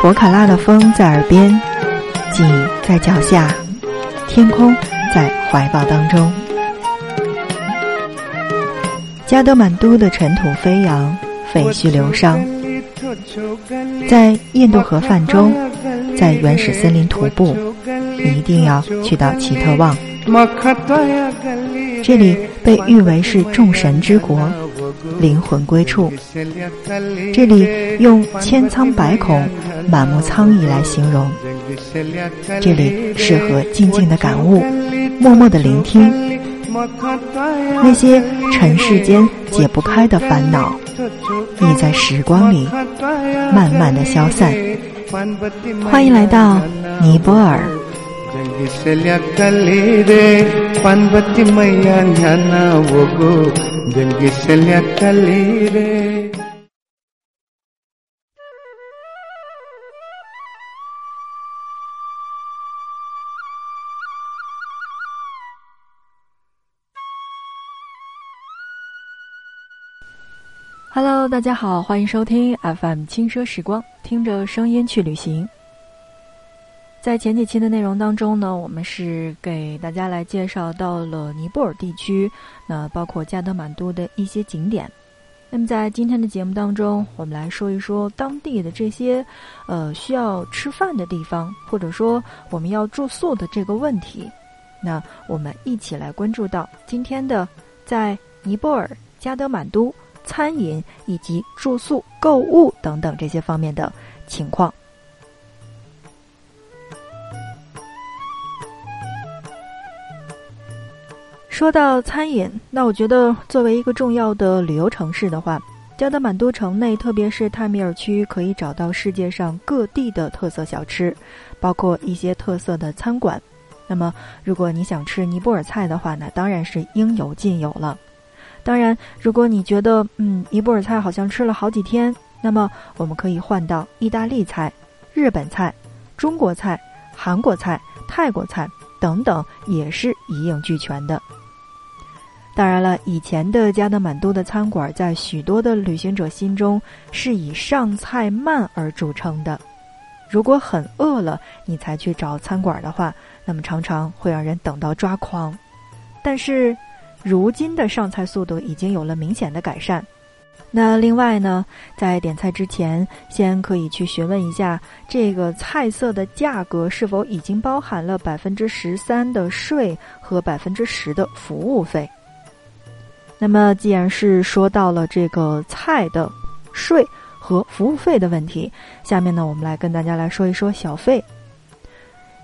博卡拉的风在耳边，景在脚下，天空在怀抱当中。加德满都的尘土飞扬，废墟流伤。在印度河泛舟，在原始森林徒步，你一定要去到奇特旺。这里被誉为是众神之国，灵魂归处。这里用千疮百孔、满目苍夷来形容。这里适合静静的感悟，默默的聆听那些尘世间解不开的烦恼，已在时光里慢慢的消散。欢迎来到尼泊尔。Hello，大家好，欢迎收听 FM 轻奢时光，听着声音去旅行。在前几期的内容当中呢，我们是给大家来介绍到了尼泊尔地区，那包括加德满都的一些景点。那么在今天的节目当中，我们来说一说当地的这些，呃，需要吃饭的地方，或者说我们要住宿的这个问题。那我们一起来关注到今天的在尼泊尔加德满都餐饮以及住宿、购物等等这些方面的情况。说到餐饮，那我觉得作为一个重要的旅游城市的话，加德满都城内，特别是泰米尔区，可以找到世界上各地的特色小吃，包括一些特色的餐馆。那么，如果你想吃尼泊尔菜的话，那当然是应有尽有了。当然，如果你觉得嗯尼泊尔菜好像吃了好几天，那么我们可以换到意大利菜、日本菜、中国菜、韩国菜、泰国菜等等，也是一应俱全的。当然了，以前的加德满都的餐馆在许多的旅行者心中是以上菜慢而著称的。如果很饿了，你才去找餐馆的话，那么常常会让人等到抓狂。但是，如今的上菜速度已经有了明显的改善。那另外呢，在点菜之前，先可以去询问一下这个菜色的价格是否已经包含了百分之十三的税和百分之十的服务费。那么，既然是说到了这个菜的税和服务费的问题，下面呢，我们来跟大家来说一说小费。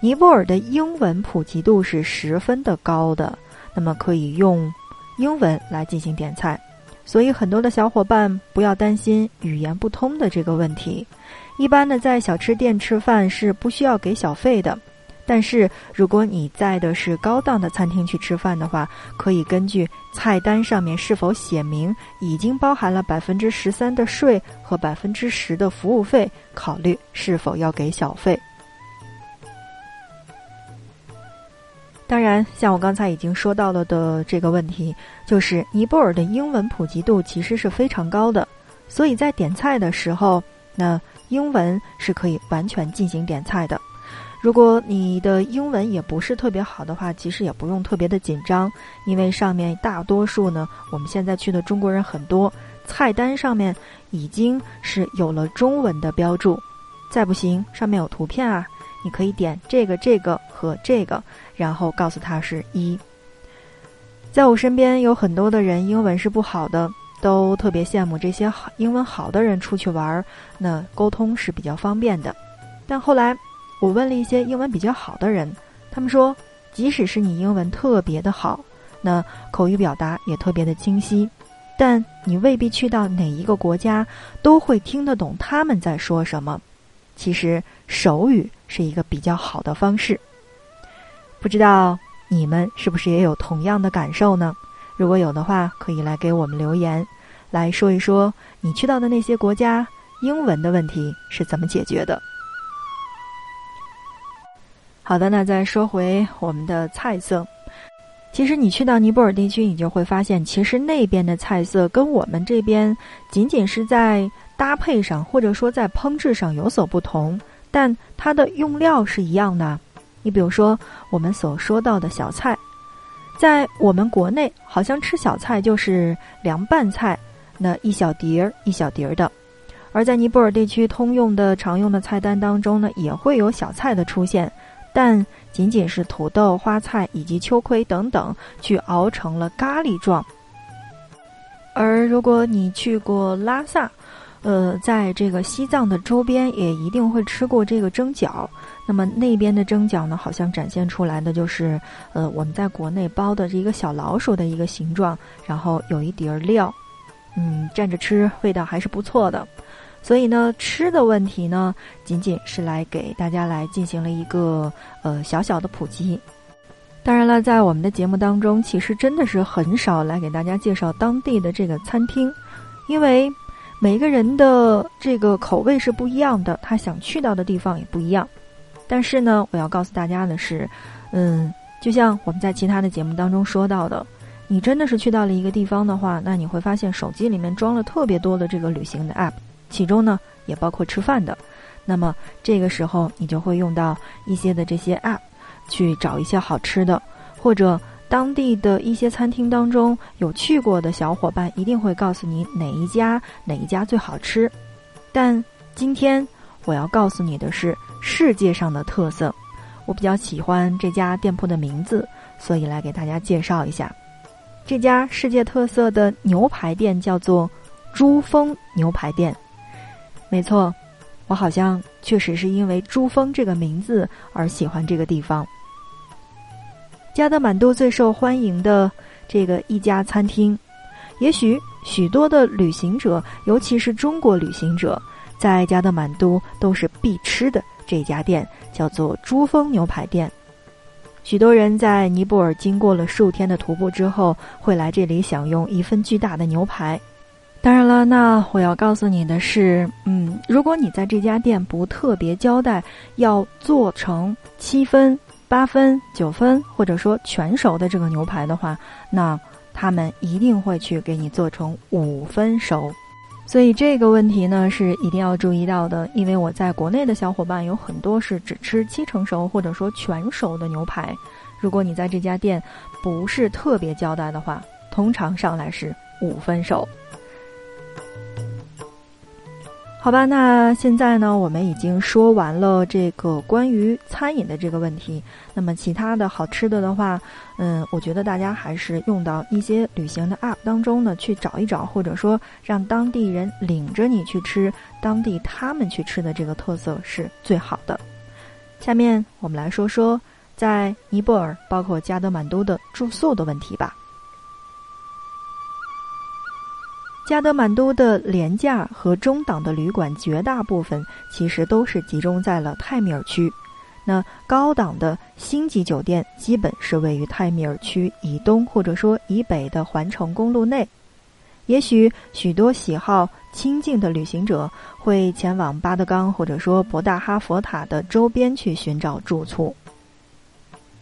尼泊尔的英文普及度是十分的高的，那么可以用英文来进行点菜，所以很多的小伙伴不要担心语言不通的这个问题。一般呢，在小吃店吃饭是不需要给小费的。但是，如果你在的是高档的餐厅去吃饭的话，可以根据菜单上面是否写明已经包含了百分之十三的税和百分之十的服务费，考虑是否要给小费。当然，像我刚才已经说到了的这个问题，就是尼泊尔的英文普及度其实是非常高的，所以在点菜的时候，那英文是可以完全进行点菜的。如果你的英文也不是特别好的话，其实也不用特别的紧张，因为上面大多数呢，我们现在去的中国人很多，菜单上面已经是有了中文的标注。再不行，上面有图片啊，你可以点这个、这个和这个，然后告诉他是一。在我身边有很多的人英文是不好的，都特别羡慕这些好英文好的人出去玩儿，那沟通是比较方便的。但后来。我问了一些英文比较好的人，他们说，即使是你英文特别的好，那口语表达也特别的清晰，但你未必去到哪一个国家都会听得懂他们在说什么。其实手语是一个比较好的方式。不知道你们是不是也有同样的感受呢？如果有的话，可以来给我们留言，来说一说你去到的那些国家英文的问题是怎么解决的。好的，那再说回我们的菜色。其实你去到尼泊尔地区，你就会发现，其实那边的菜色跟我们这边仅仅是在搭配上或者说在烹制上有所不同，但它的用料是一样的。你比如说我们所说到的小菜，在我们国内好像吃小菜就是凉拌菜，那一小碟儿一小碟儿的；而在尼泊尔地区通用的常用的菜单当中呢，也会有小菜的出现，但仅仅是土豆、花菜以及秋葵等等去熬成了咖喱状。而如果你去过拉萨，呃，在这个西藏的周边也一定会吃过这个蒸饺。那么那边的蒸饺呢，好像展现出来的就是，呃，我们在国内包的这一个小老鼠的一个形状，然后有一碟儿料，嗯，蘸着吃味道还是不错的。所以呢，吃的问题呢，仅仅是来给大家来进行了一个呃小小的普及。当然了，在我们的节目当中，其实真的是很少来给大家介绍当地的这个餐厅，因为每个人的这个口味是不一样的，他想去到的地方也不一样。但是呢，我要告诉大家的是，嗯，就像我们在其他的节目当中说到的，你真的是去到了一个地方的话，那你会发现手机里面装了特别多的这个旅行的 app，其中呢也包括吃饭的。那么这个时候，你就会用到一些的这些 app。去找一些好吃的，或者当地的一些餐厅当中有去过的小伙伴一定会告诉你哪一家哪一家最好吃。但今天我要告诉你的是世界上的特色，我比较喜欢这家店铺的名字，所以来给大家介绍一下这家世界特色的牛排店，叫做珠峰牛排店。没错。我好像确实是因为珠峰这个名字而喜欢这个地方。加德满都最受欢迎的这个一家餐厅，也许许多的旅行者，尤其是中国旅行者，在加德满都都是必吃的这家店，叫做珠峰牛排店。许多人在尼泊尔经过了数天的徒步之后，会来这里享用一份巨大的牛排。当然了，那我要告诉你的是，嗯，如果你在这家店不特别交代，要做成七分、八分、九分，或者说全熟的这个牛排的话，那他们一定会去给你做成五分熟。所以这个问题呢是一定要注意到的，因为我在国内的小伙伴有很多是只吃七成熟或者说全熟的牛排。如果你在这家店不是特别交代的话，通常上来是五分熟。好吧，那现在呢，我们已经说完了这个关于餐饮的这个问题。那么其他的好吃的的话，嗯，我觉得大家还是用到一些旅行的 App 当中呢，去找一找，或者说让当地人领着你去吃当地他们去吃的这个特色是最好的。下面我们来说说在尼泊尔，包括加德满都的住宿的问题吧。加德满都的廉价和中档的旅馆绝大部分其实都是集中在了泰米尔区，那高档的星级酒店基本是位于泰米尔区以东或者说以北的环城公路内。也许许多喜好清静的旅行者会前往巴德冈或者说博大哈佛塔的周边去寻找住处。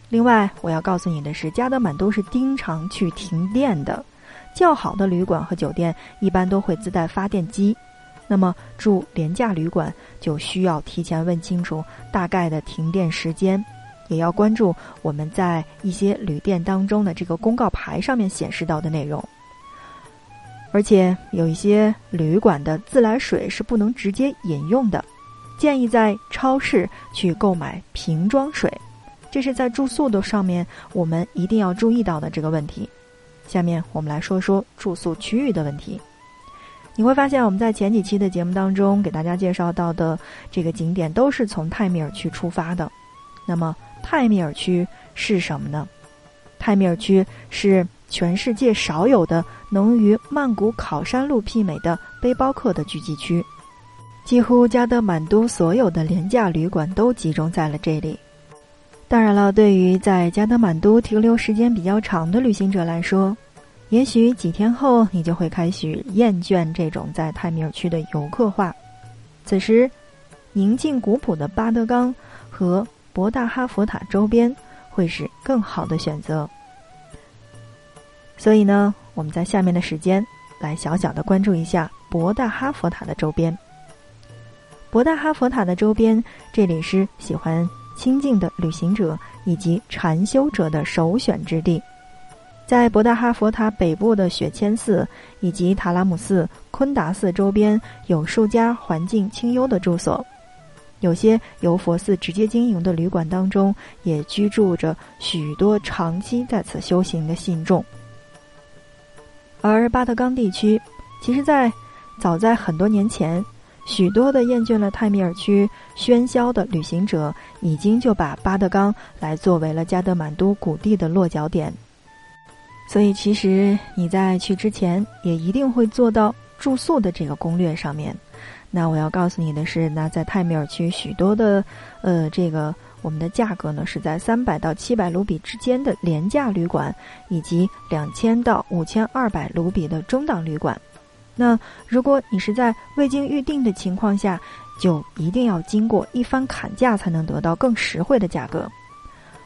另外，我要告诉你的是，加德满都是经常去停电的。较好的旅馆和酒店一般都会自带发电机，那么住廉价旅馆就需要提前问清楚大概的停电时间，也要关注我们在一些旅店当中的这个公告牌上面显示到的内容。而且有一些旅馆的自来水是不能直接饮用的，建议在超市去购买瓶装水，这是在住宿的上面我们一定要注意到的这个问题。下面我们来说说住宿区域的问题。你会发现，我们在前几期的节目当中给大家介绍到的这个景点都是从泰米尔区出发的。那么，泰米尔区是什么呢？泰米尔区是全世界少有的能与曼谷考山路媲美的背包客的聚集区，几乎加德满都所有的廉价旅馆都集中在了这里。当然了，对于在加德满都停留时间比较长的旅行者来说，也许几天后你就会开始厌倦这种在泰米尔区的游客化。此时，宁静古朴的巴德冈和博大哈佛塔周边会是更好的选择。所以呢，我们在下面的时间来小小的关注一下博大哈佛塔的周边。博大哈佛塔的周边，这里是喜欢清静的旅行者以及禅修者的首选之地。在博大哈佛塔北部的雪谦寺以及塔拉姆寺、昆达寺周边，有数家环境清幽的住所。有些由佛寺直接经营的旅馆当中，也居住着许多长期在此修行的信众。而巴德冈地区，其实，在早在很多年前。许多的厌倦了泰米尔区喧嚣的旅行者，已经就把巴德冈来作为了加德满都谷地的落脚点。所以，其实你在去之前，也一定会做到住宿的这个攻略上面。那我要告诉你的是，那在泰米尔区许多的，呃，这个我们的价格呢，是在三百到七百卢比之间的廉价旅馆，以及两千到五千二百卢比的中档旅馆。那如果你是在未经预定的情况下，就一定要经过一番砍价才能得到更实惠的价格。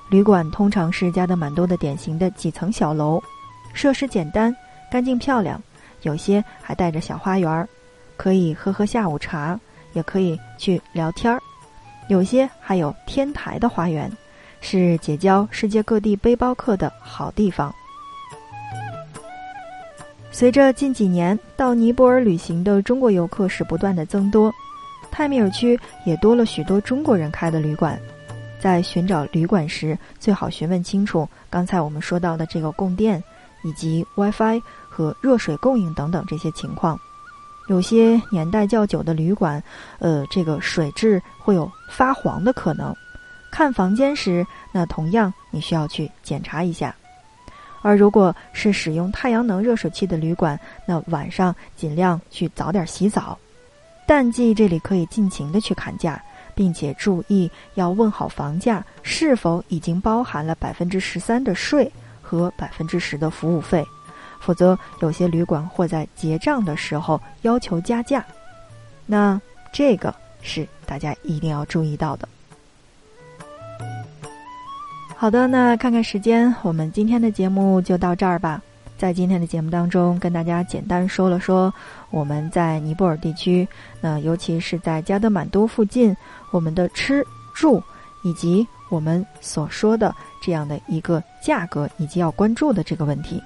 旅馆通常是加德满都的典型的几层小楼，设施简单、干净漂亮，有些还带着小花园，可以喝喝下午茶，也可以去聊天儿。有些还有天台的花园，是结交世界各地背包客的好地方。随着近几年到尼泊尔旅行的中国游客是不断的增多，泰米尔区也多了许多中国人开的旅馆。在寻找旅馆时，最好询问清楚刚才我们说到的这个供电，以及 WiFi 和热水供应等等这些情况。有些年代较久的旅馆，呃，这个水质会有发黄的可能。看房间时，那同样你需要去检查一下。而如果是使用太阳能热水器的旅馆，那晚上尽量去早点洗澡。淡季这里可以尽情的去砍价，并且注意要问好房价是否已经包含了百分之十三的税和百分之十的服务费，否则有些旅馆会在结账的时候要求加价。那这个是大家一定要注意到的。好的，那看看时间，我们今天的节目就到这儿吧。在今天的节目当中，跟大家简单说了说我们在尼泊尔地区，那尤其是在加德满都附近，我们的吃住以及我们所说的这样的一个价格以及要关注的这个问题。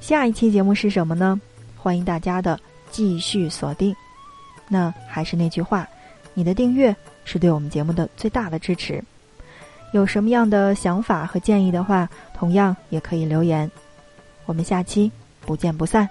下一期节目是什么呢？欢迎大家的继续锁定。那还是那句话，你的订阅是对我们节目的最大的支持。有什么样的想法和建议的话，同样也可以留言。我们下期不见不散。